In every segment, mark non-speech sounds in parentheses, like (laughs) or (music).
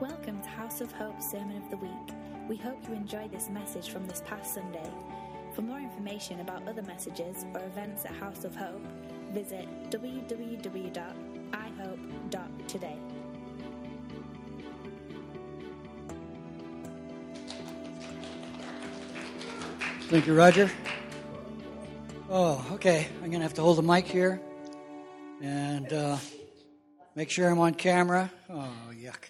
Welcome to House of Hope Sermon of the Week. We hope you enjoy this message from this past Sunday. For more information about other messages or events at House of Hope, visit www.ihope.today. Thank you, Roger. Oh, okay. I'm going to have to hold the mic here and uh, make sure I'm on camera. Oh, yuck.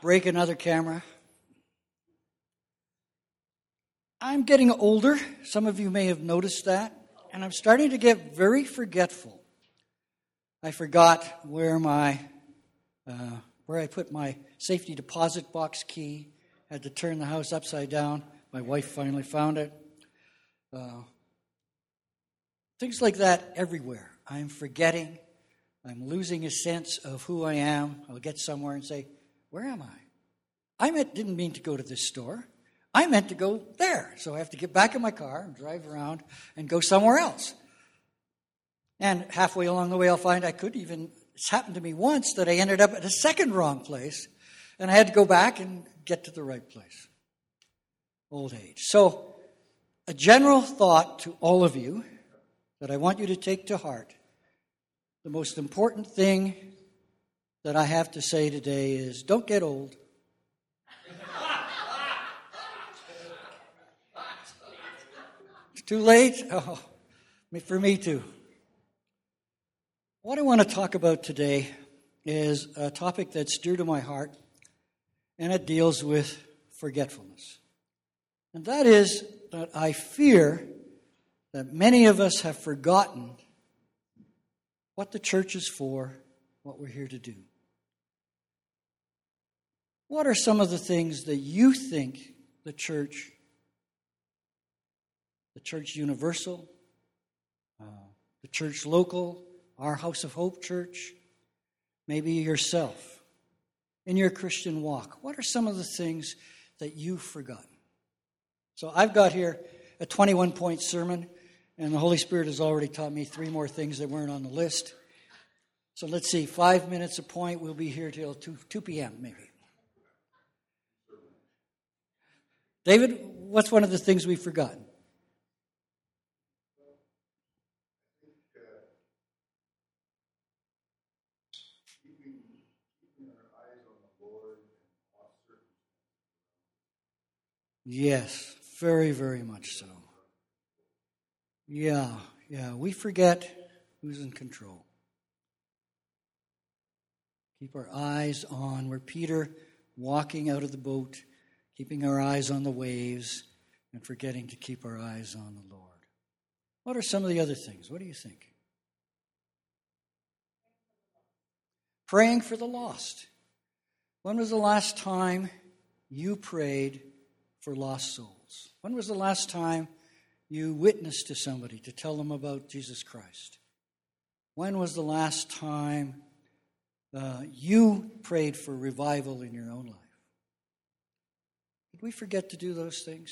Break another camera. I'm getting older. Some of you may have noticed that. And I'm starting to get very forgetful. I forgot where my uh, where I put my safety deposit box key. Had to turn the house upside down. My wife finally found it. Uh, things like that everywhere. I'm forgetting. I'm losing a sense of who I am. I'll get somewhere and say, Where am I? I meant, didn't mean to go to this store. I meant to go there. So I have to get back in my car and drive around and go somewhere else. And halfway along the way, I'll find I could even, it's happened to me once that I ended up at a second wrong place and I had to go back and get to the right place old age. So, a general thought to all of you that I want you to take to heart. The most important thing that I have to say today is don't get old. it's too late? Oh, for me too. What I want to talk about today is a topic that's dear to my heart, and it deals with forgetfulness. And that is that I fear that many of us have forgotten what the church is for, what we're here to do. What are some of the things that you think the church, the church universal, uh, the church local, our House of Hope church, maybe yourself, in your Christian walk, what are some of the things that you've forgotten? So I've got here a 21 point sermon, and the Holy Spirit has already taught me three more things that weren't on the list. So let's see, five minutes a point. We'll be here till 2, 2 p.m., maybe. David, what's one of the things we've forgotten? Yes, very, very much so. Yeah, yeah. We forget who's in control. Keep our eyes on where Peter walking out of the boat, keeping our eyes on the waves, and forgetting to keep our eyes on the Lord. What are some of the other things? What do you think? Praying for the lost. When was the last time you prayed for lost souls? When was the last time you witnessed to somebody to tell them about Jesus Christ? When was the last time uh, you prayed for revival in your own life? Did we forget to do those things?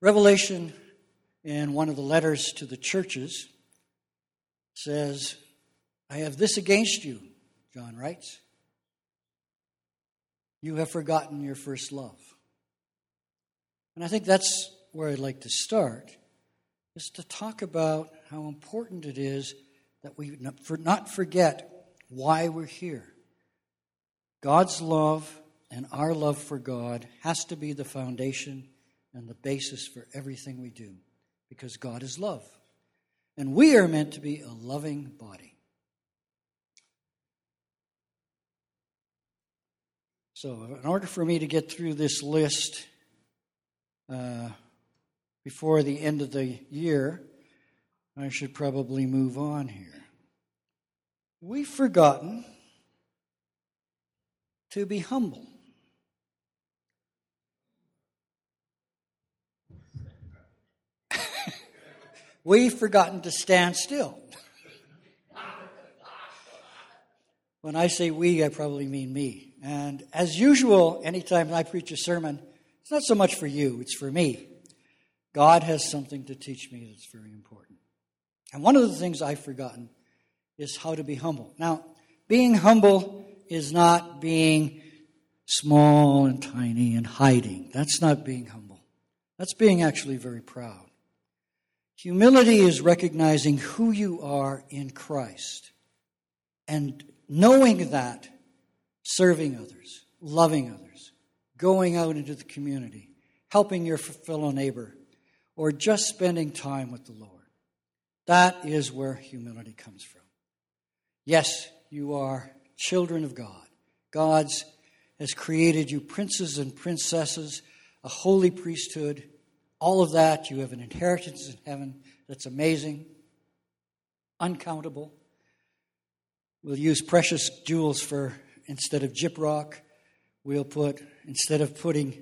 Revelation, in one of the letters to the churches, says, I have this against you, John writes. You have forgotten your first love. And I think that's where I'd like to start, is to talk about how important it is that we not forget why we're here. God's love and our love for God has to be the foundation and the basis for everything we do, because God is love. And we are meant to be a loving body. So, in order for me to get through this list, uh, before the end of the year, I should probably move on here. We've forgotten to be humble. We've forgotten to stand still. when I say we, I probably mean me. And as usual, anytime I preach a sermon, it's not so much for you, it's for me. God has something to teach me that's very important. And one of the things I've forgotten is how to be humble. Now, being humble is not being small and tiny and hiding. That's not being humble. That's being actually very proud. Humility is recognizing who you are in Christ and knowing that, serving others, loving others, going out into the community, helping your fellow neighbor, or just spending time with the Lord. That is where humility comes from. Yes, you are children of God. God's has created you princes and princesses, a holy priesthood, all of that. You have an inheritance in heaven that's amazing, uncountable. We'll use precious jewels for instead of gyprock. We'll put instead of putting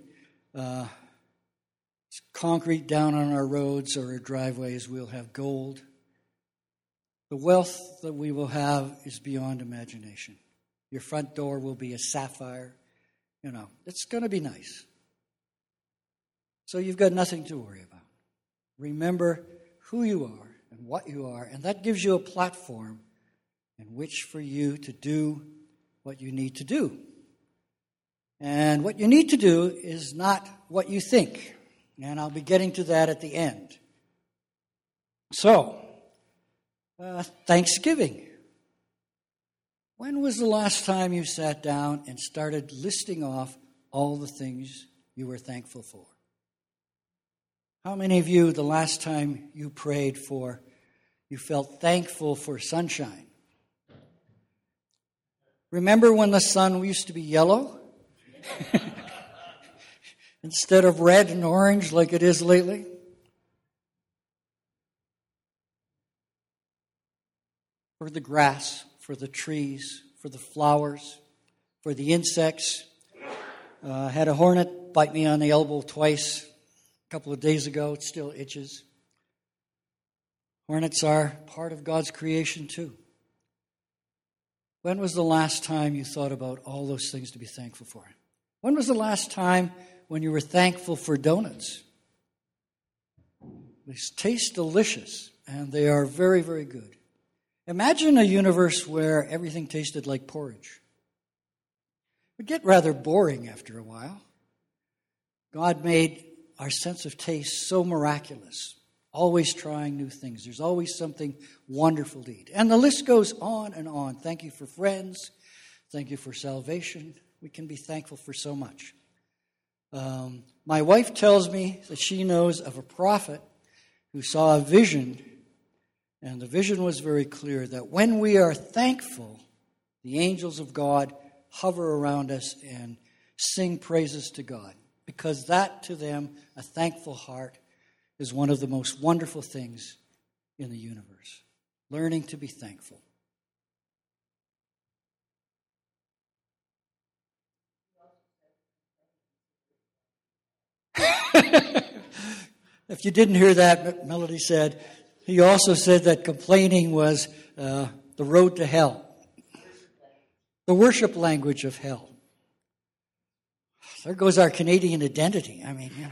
uh, concrete down on our roads or our driveways, we'll have gold. The wealth that we will have is beyond imagination. Your front door will be a sapphire. You know, it's going to be nice. So you've got nothing to worry about. Remember who you are and what you are, and that gives you a platform in which for you to do what you need to do. And what you need to do is not what you think. And I'll be getting to that at the end. So, uh, Thanksgiving. When was the last time you sat down and started listing off all the things you were thankful for? How many of you, the last time you prayed for, you felt thankful for sunshine? Remember when the sun used to be yellow? (laughs) Instead of red and orange like it is lately? For the grass, for the trees, for the flowers, for the insects. Uh, I had a hornet bite me on the elbow twice couple of days ago. It still itches. Hornets are part of God's creation too. When was the last time you thought about all those things to be thankful for? When was the last time when you were thankful for donuts? They taste delicious and they are very, very good. Imagine a universe where everything tasted like porridge. It would get rather boring after a while. God made our sense of taste so miraculous, always trying new things. There's always something wonderful to eat. And the list goes on and on. Thank you for friends. Thank you for salvation. We can be thankful for so much. Um, my wife tells me that she knows of a prophet who saw a vision and the vision was very clear that when we are thankful, the angels of God hover around us and sing praises to God. Because that to them, a thankful heart, is one of the most wonderful things in the universe. Learning to be thankful. (laughs) if you didn't hear that, Melody said, he also said that complaining was uh, the road to hell, the worship language of hell. There goes our Canadian identity. I mean, you know.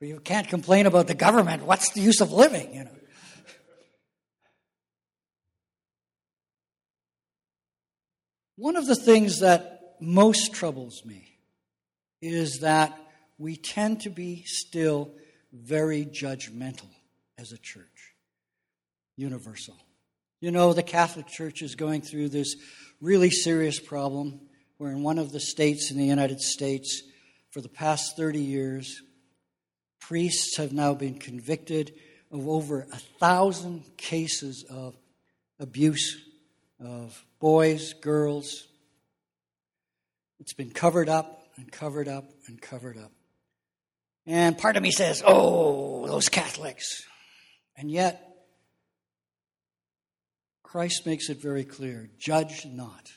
You can't complain about the government. What's the use of living, you know? One of the things that most troubles me is that we tend to be still very judgmental as a church. Universal. You know, the Catholic Church is going through this really serious problem where, in one of the states in the United States, for the past 30 years, priests have now been convicted of over a thousand cases of abuse of boys, girls. It's been covered up and covered up and covered up. And part of me says, oh, those Catholics. And yet, Christ makes it very clear judge not,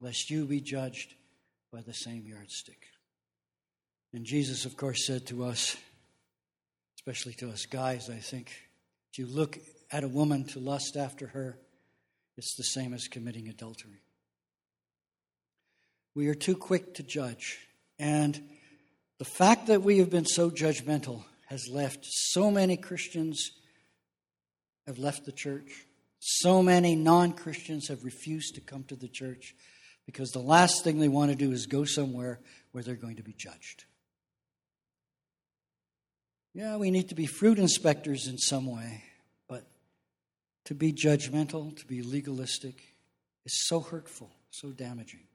lest you be judged by the same yardstick. And Jesus, of course, said to us, especially to us guys, I think, if you look at a woman to lust after her, it's the same as committing adultery. We are too quick to judge. And the fact that we have been so judgmental has left so many Christians have left the church. So many non Christians have refused to come to the church because the last thing they want to do is go somewhere where they're going to be judged. Yeah, we need to be fruit inspectors in some way, but to be judgmental, to be legalistic, is so hurtful, so damaging.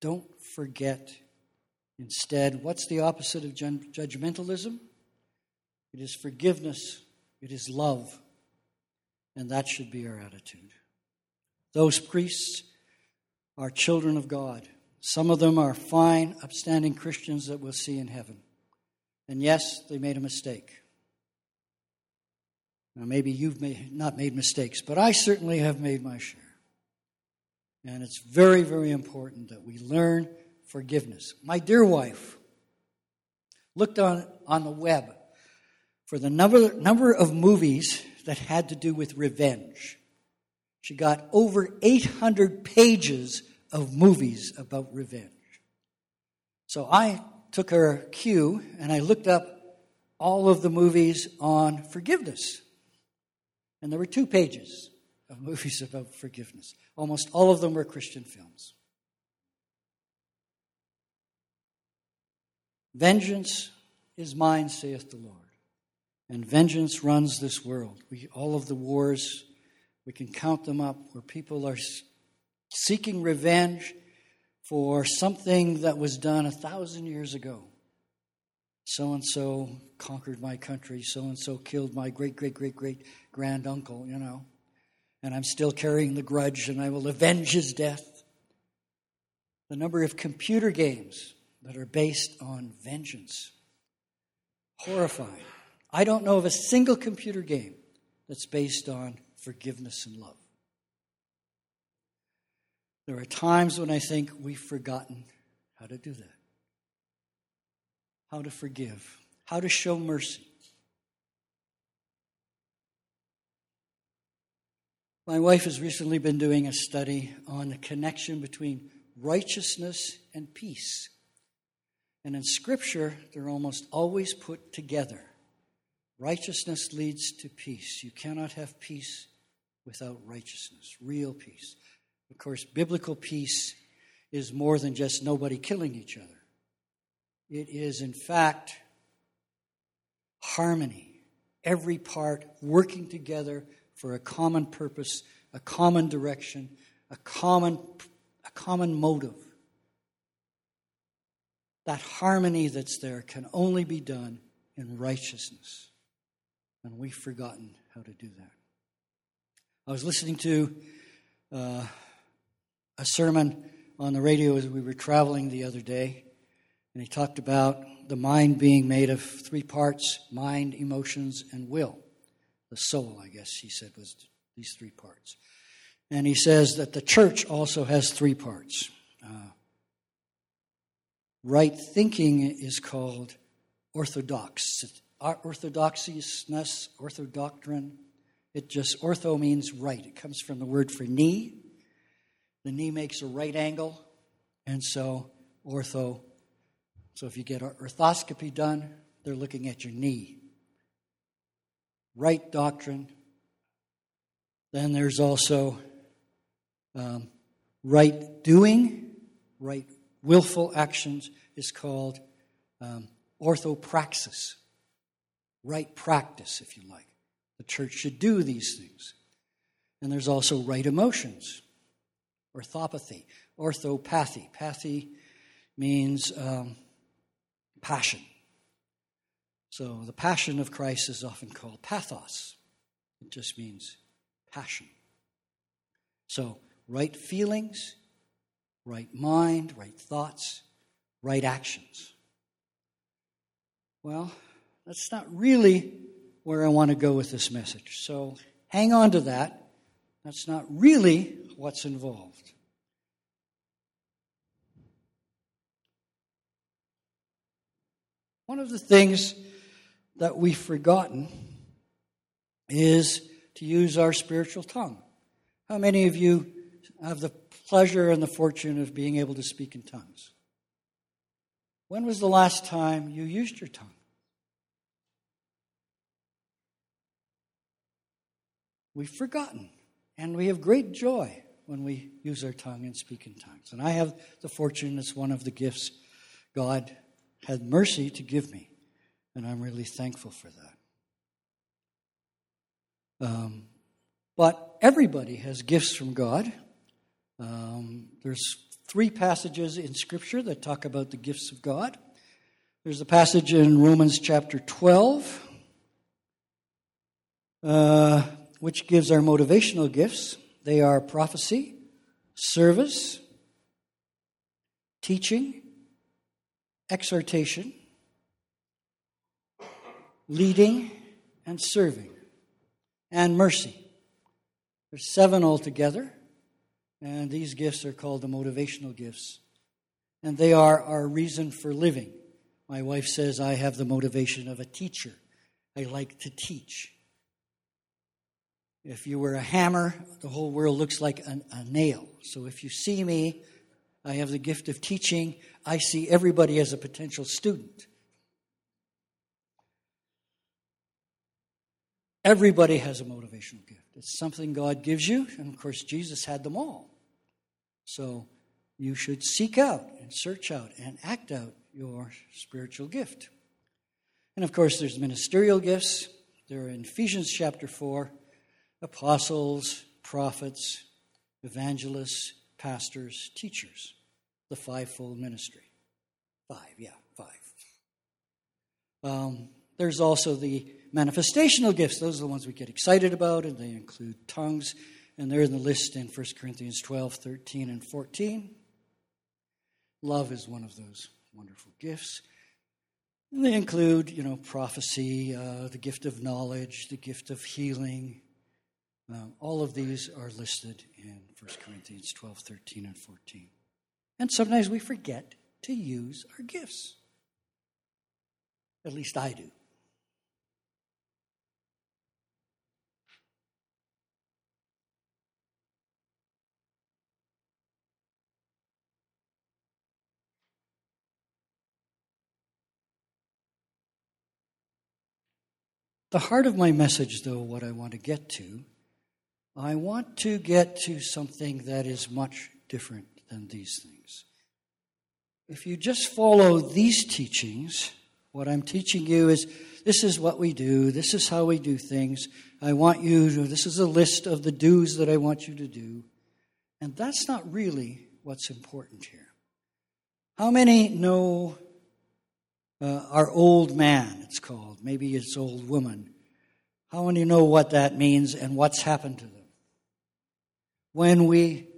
Don't forget, instead, what's the opposite of judgmentalism? It is forgiveness, it is love, and that should be our attitude. Those priests are children of God. Some of them are fine, upstanding Christians that we'll see in heaven. And yes, they made a mistake. Now, maybe you've made, not made mistakes, but I certainly have made my share. And it's very, very important that we learn forgiveness. My dear wife looked on, on the web for the number, number of movies that had to do with revenge. She got over 800 pages of movies about revenge. So I took her cue and I looked up all of the movies on forgiveness. And there were two pages of (laughs) movies about forgiveness. Almost all of them were Christian films. Vengeance is mine, saith the Lord. And vengeance runs this world. We, all of the wars, we can count them up where people are seeking revenge for something that was done a thousand years ago. So and so conquered my country, so and so killed my great, great, great, great grand uncle, you know and I'm still carrying the grudge, and I will avenge his death. The number of computer games that are based on vengeance. Horrifying. I don't know of a single computer game that's based on forgiveness and love. There are times when I think we've forgotten how to do that, how to forgive, how to show mercy. My wife has recently been doing a study on the connection between righteousness and peace. And in Scripture, they're almost always put together. Righteousness leads to peace. You cannot have peace without righteousness, real peace. Of course, biblical peace is more than just nobody killing each other, it is, in fact, harmony, every part working together for a common purpose, a common direction, a common, a common motive. That harmony that's there can only be done in righteousness. And we've forgotten how to do that. I was listening to uh, a sermon on the radio as we were traveling the other day, and he talked about the mind being made of three parts mind, emotions, and will the soul, I guess he said, was these three parts. And he says that the church also has three parts. Uh, right thinking is called orthodox. Orthodoxiness, orthodoctrine. It just, ortho means right. It comes from the word for knee. The knee makes a right angle, and so ortho. So if you get arthroscopy done, they're looking at your knee right doctrine. Then there's also um, right doing, right willful actions is called um, orthopraxis, right practice, if you like. The church should do these things. And there's also right emotions, orthopathy, orthopathy. Pathy means um, passion. So the passion of Christ is often called pathos. It just means passion. So, right feelings, right mind, right thoughts, right actions. Well, that's not really where I want to go with this message. So, hang on to that. That's not really what's involved. One of the things that we've forgotten is to use our spiritual tongue. How many of you have the pleasure and the fortune of being able to speak in tongues? When was the last time you used your tongue? We've forgotten. And we have great joy when we use our tongue and speak in tongues. And I have the fortune, it's one of the gifts God had mercy to give me. And I'm really thankful for that. Um, but everybody has gifts from God. Um, there's three passages in Scripture that talk about the gifts of God. There's a passage in Romans chapter 12, uh, which gives our motivational gifts. They are prophecy, service, teaching, exhortation, leading, and serving, and mercy. There's seven altogether, and these gifts are called the motivational gifts. And they are our reason for living. My wife says I have the motivation of a teacher. I like to teach. If you were a hammer, the whole world looks like a, a nail. So if you see me, I have the gift of teaching. I see everybody as a potential student. Everybody has a motivational gift. It's something God gives you, and of course, Jesus had them all. So you should seek out and search out and act out your spiritual gift. And of course, there's ministerial gifts. They're in Ephesians chapter 4 apostles, prophets, evangelists, pastors, teachers, the fivefold ministry. Five, yeah, five. Um, there's also the manifestational gifts. Those are the ones we get excited about, and they include tongues, and they're in the list in 1 Corinthians 12, 13, and 14. Love is one of those wonderful gifts. And they include, you know, prophecy, uh, the gift of knowledge, the gift of healing, um, all of these are listed in 1 Corinthians 12, 13, and 14. And sometimes we forget to use our gifts. At least I do. The heart of my message, though, what I want to get to, I want to get to something that is much different than these things. If you just follow these teachings, what I'm teaching you is this is what we do, this is how we do things. I want you to, this is a list of the do's that I want you to do. And that's not really what's important here. How many know uh, our old man, it's called? Maybe it's old woman. How many know what that means and what's happened to them? When we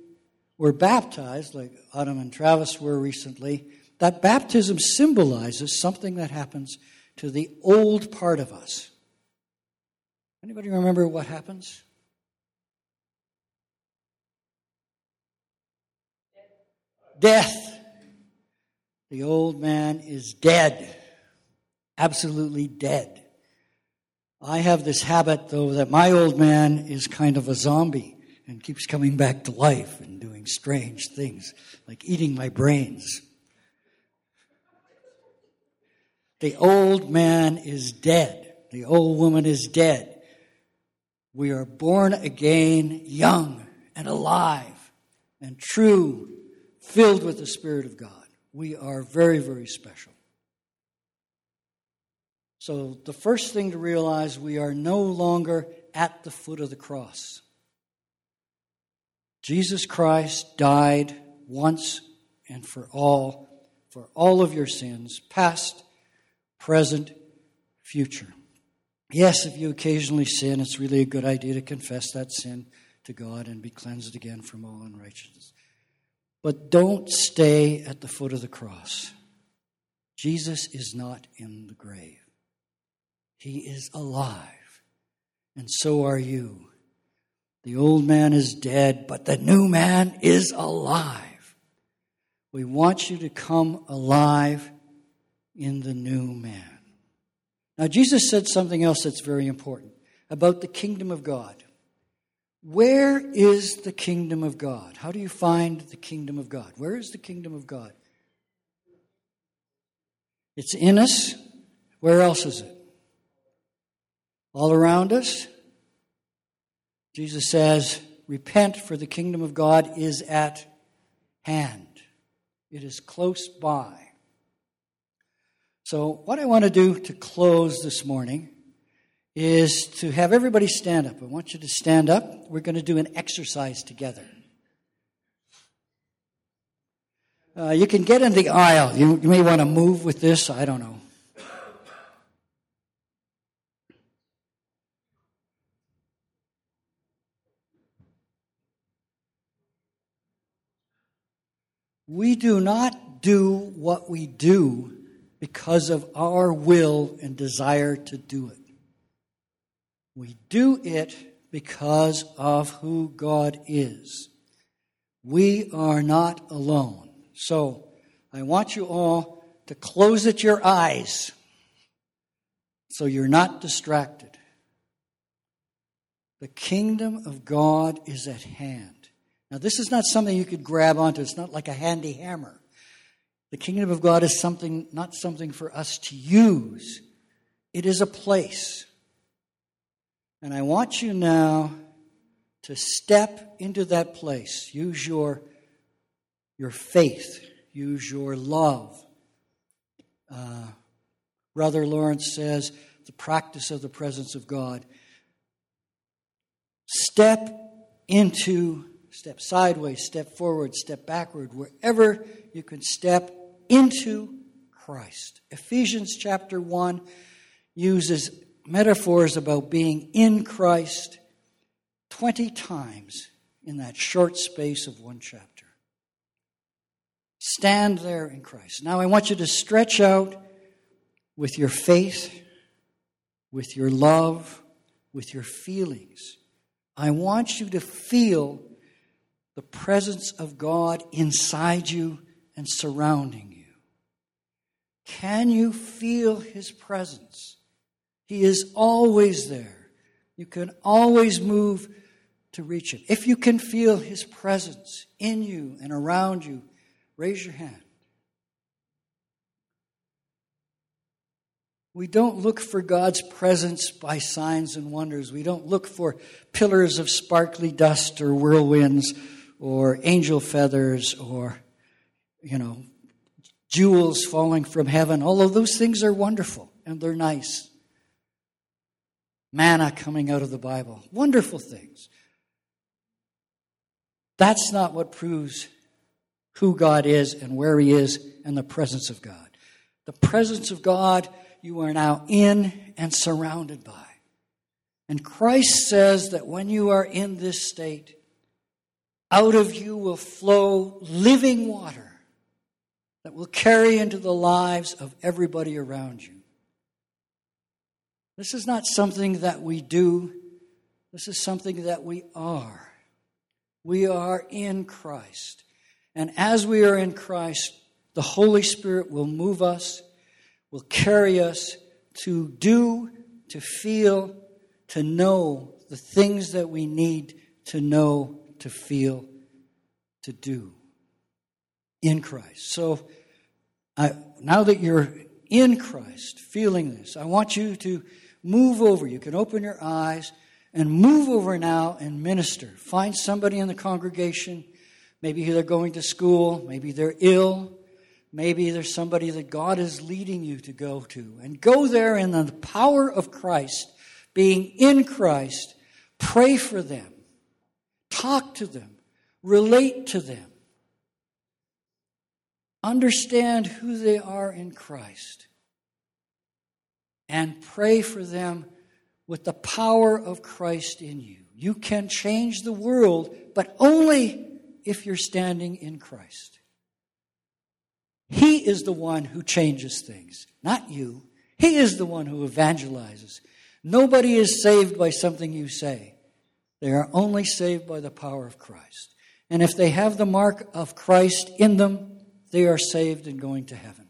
were baptized, like Autumn and Travis were recently, that baptism symbolizes something that happens to the old part of us. Anybody remember what happens? Death. The old man is dead. Absolutely dead. I have this habit, though, that my old man is kind of a zombie and keeps coming back to life and doing strange things, like eating my brains. The old man is dead. The old woman is dead. We are born again, young and alive and true, filled with the Spirit of God. We are very, very special. So, the first thing to realize we are no longer at the foot of the cross. Jesus Christ died once and for all for all of your sins, past, present, future. Yes, if you occasionally sin, it's really a good idea to confess that sin to God and be cleansed again from all unrighteousness. But don't stay at the foot of the cross. Jesus is not in the grave, He is alive, and so are you. The old man is dead, but the new man is alive. We want you to come alive in the new man. Now, Jesus said something else that's very important about the kingdom of God. Where is the kingdom of God? How do you find the kingdom of God? Where is the kingdom of God? It's in us. Where else is it? All around us? Jesus says, Repent, for the kingdom of God is at hand, it is close by. So, what I want to do to close this morning is to have everybody stand up. I want you to stand up. We're going to do an exercise together. Uh, you can get in the aisle. You, you may want to move with this. I don't know. We do not do what we do because of our will and desire to do it. We do it because of who God is. We are not alone. So I want you all to close at your eyes so you're not distracted. The kingdom of God is at hand. Now, this is not something you could grab onto, it's not like a handy hammer. The kingdom of God is something, not something for us to use, it is a place. And I want you now to step into that place. Use your, your faith, use your love. Uh, Brother Lawrence says the practice of the presence of God. Step into, step sideways, step forward, step backward, wherever you can step into Christ. Ephesians chapter 1 uses metaphors about being in Christ 20 times in that short space of one chapter. Stand there in Christ. Now I want you to stretch out with your faith, with your love, with your feelings. I want you to feel the presence of God inside you and surrounding you. Can you feel His presence? He is always there. You can always move to reach Him. If you can feel His presence in you and around you, raise your hand. We don't look for God's presence by signs and wonders. We don't look for pillars of sparkly dust or whirlwinds or angel feathers or, you know, jewels falling from heaven. All of those things are wonderful and they're nice manna coming out of the Bible. Wonderful things. That's not what proves who God is and where He is and the presence of God. The presence of God you are now in and surrounded by. And Christ says that when you are in this state, out of you will flow living water that will carry into the lives of everybody around you. This is not something that we do, this is something that we are. We are in Christ. And as we are in Christ, the Holy Spirit will move us, will carry us to do, to feel, to know the things that we need to know, to feel, to do in Christ. So I, now that you're in Christ, feeling this, I want you to move over. You can open your eyes and move over now and minister. Find somebody in the congregation. Maybe they're going to school. Maybe they're ill. Maybe there's somebody that God is leading you to go to. And go there in the power of Christ, being in Christ. Pray for them. Talk to them. Relate to them. Understand who they are in Christ and pray for them with the power of Christ in you. You can change the world, but only if you're standing in Christ. He is the one who changes things, not you. He is the one who evangelizes. Nobody is saved by something you say. They are only saved by the power of Christ. And if they have the mark of Christ in them, they are saved and going to heaven.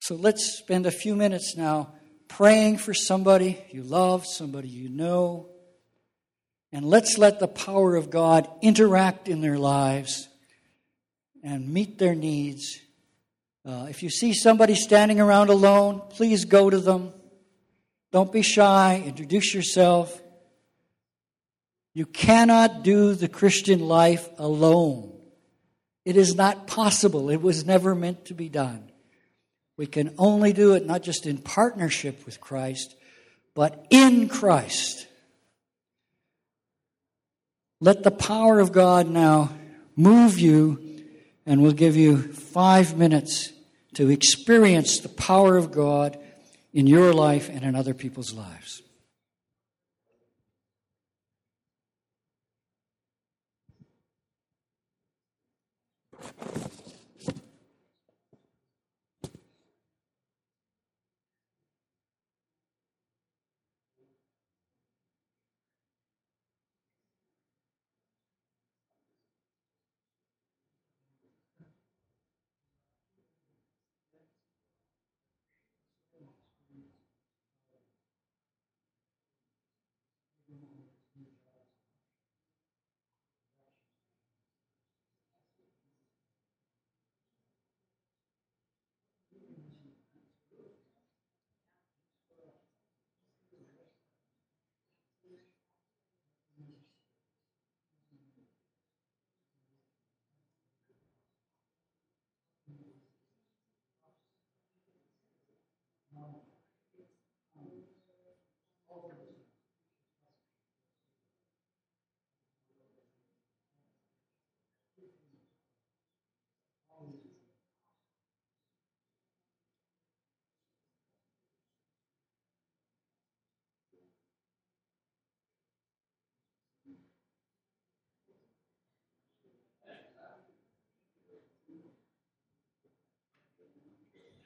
So let's spend a few minutes now praying for somebody you love, somebody you know, and let's let the power of God interact in their lives and meet their needs. Uh, if you see somebody standing around alone, please go to them. Don't be shy. Introduce yourself. You cannot do the Christian life alone. It is not possible. It was never meant to be done. We can only do it not just in partnership with Christ, but in Christ. Let the power of God now move you, and we'll give you five minutes to experience the power of God in your life and in other people's lives.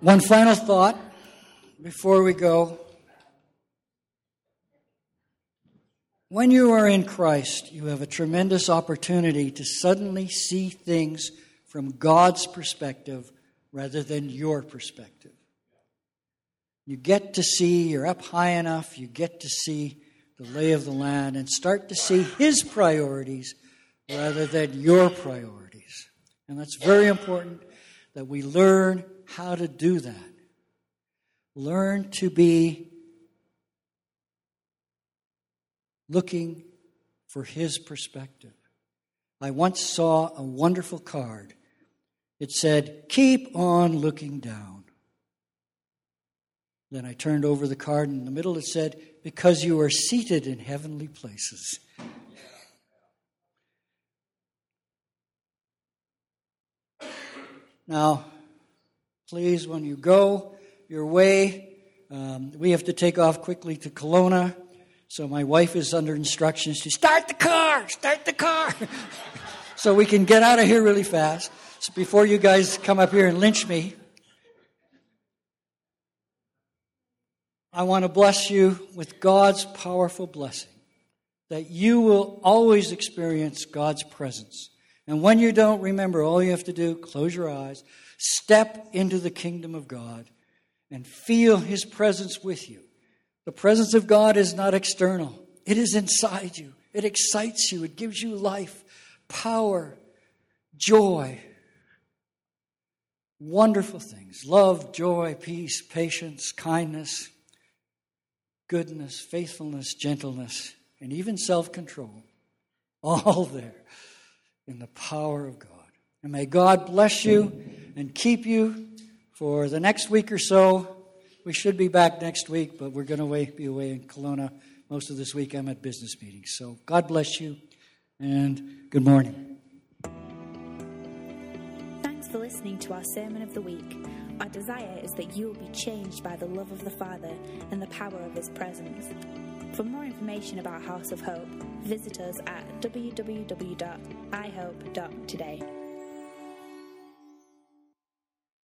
One final thought before we go. When you are in Christ, you have a tremendous opportunity to suddenly see things from God's perspective rather than your perspective. You get to see, you're up high enough, you get to see the lay of the land and start to see His priorities rather than your priorities. And that's very important that we learn how to do that. Learn to be looking for his perspective. I once saw a wonderful card. It said, Keep on looking down. Then I turned over the card, and in the middle it said, Because you are seated in heavenly places. Now, Please, when you go your way, um, we have to take off quickly to Kelowna. So my wife is under instructions to start the car, start the car, (laughs) so we can get out of here really fast. So before you guys come up here and lynch me, I want to bless you with God's powerful blessing that you will always experience God's presence. And when you don't, remember, all you have to do, close your eyes, Step into the kingdom of God and feel His presence with you. The presence of God is not external, it is inside you. It excites you, it gives you life, power, joy. Wonderful things love, joy, peace, patience, kindness, goodness, faithfulness, gentleness, and even self control. All (laughs) there in the power of God. And may God bless you and keep you for the next week or so. We should be back next week, but we're going to be away in Kelowna most of this week. I'm at business meetings. So God bless you and good morning. Thanks for listening to our Sermon of the Week. Our desire is that you will be changed by the love of the Father and the power of His presence. For more information about House of Hope, visit us at www.ihope.today.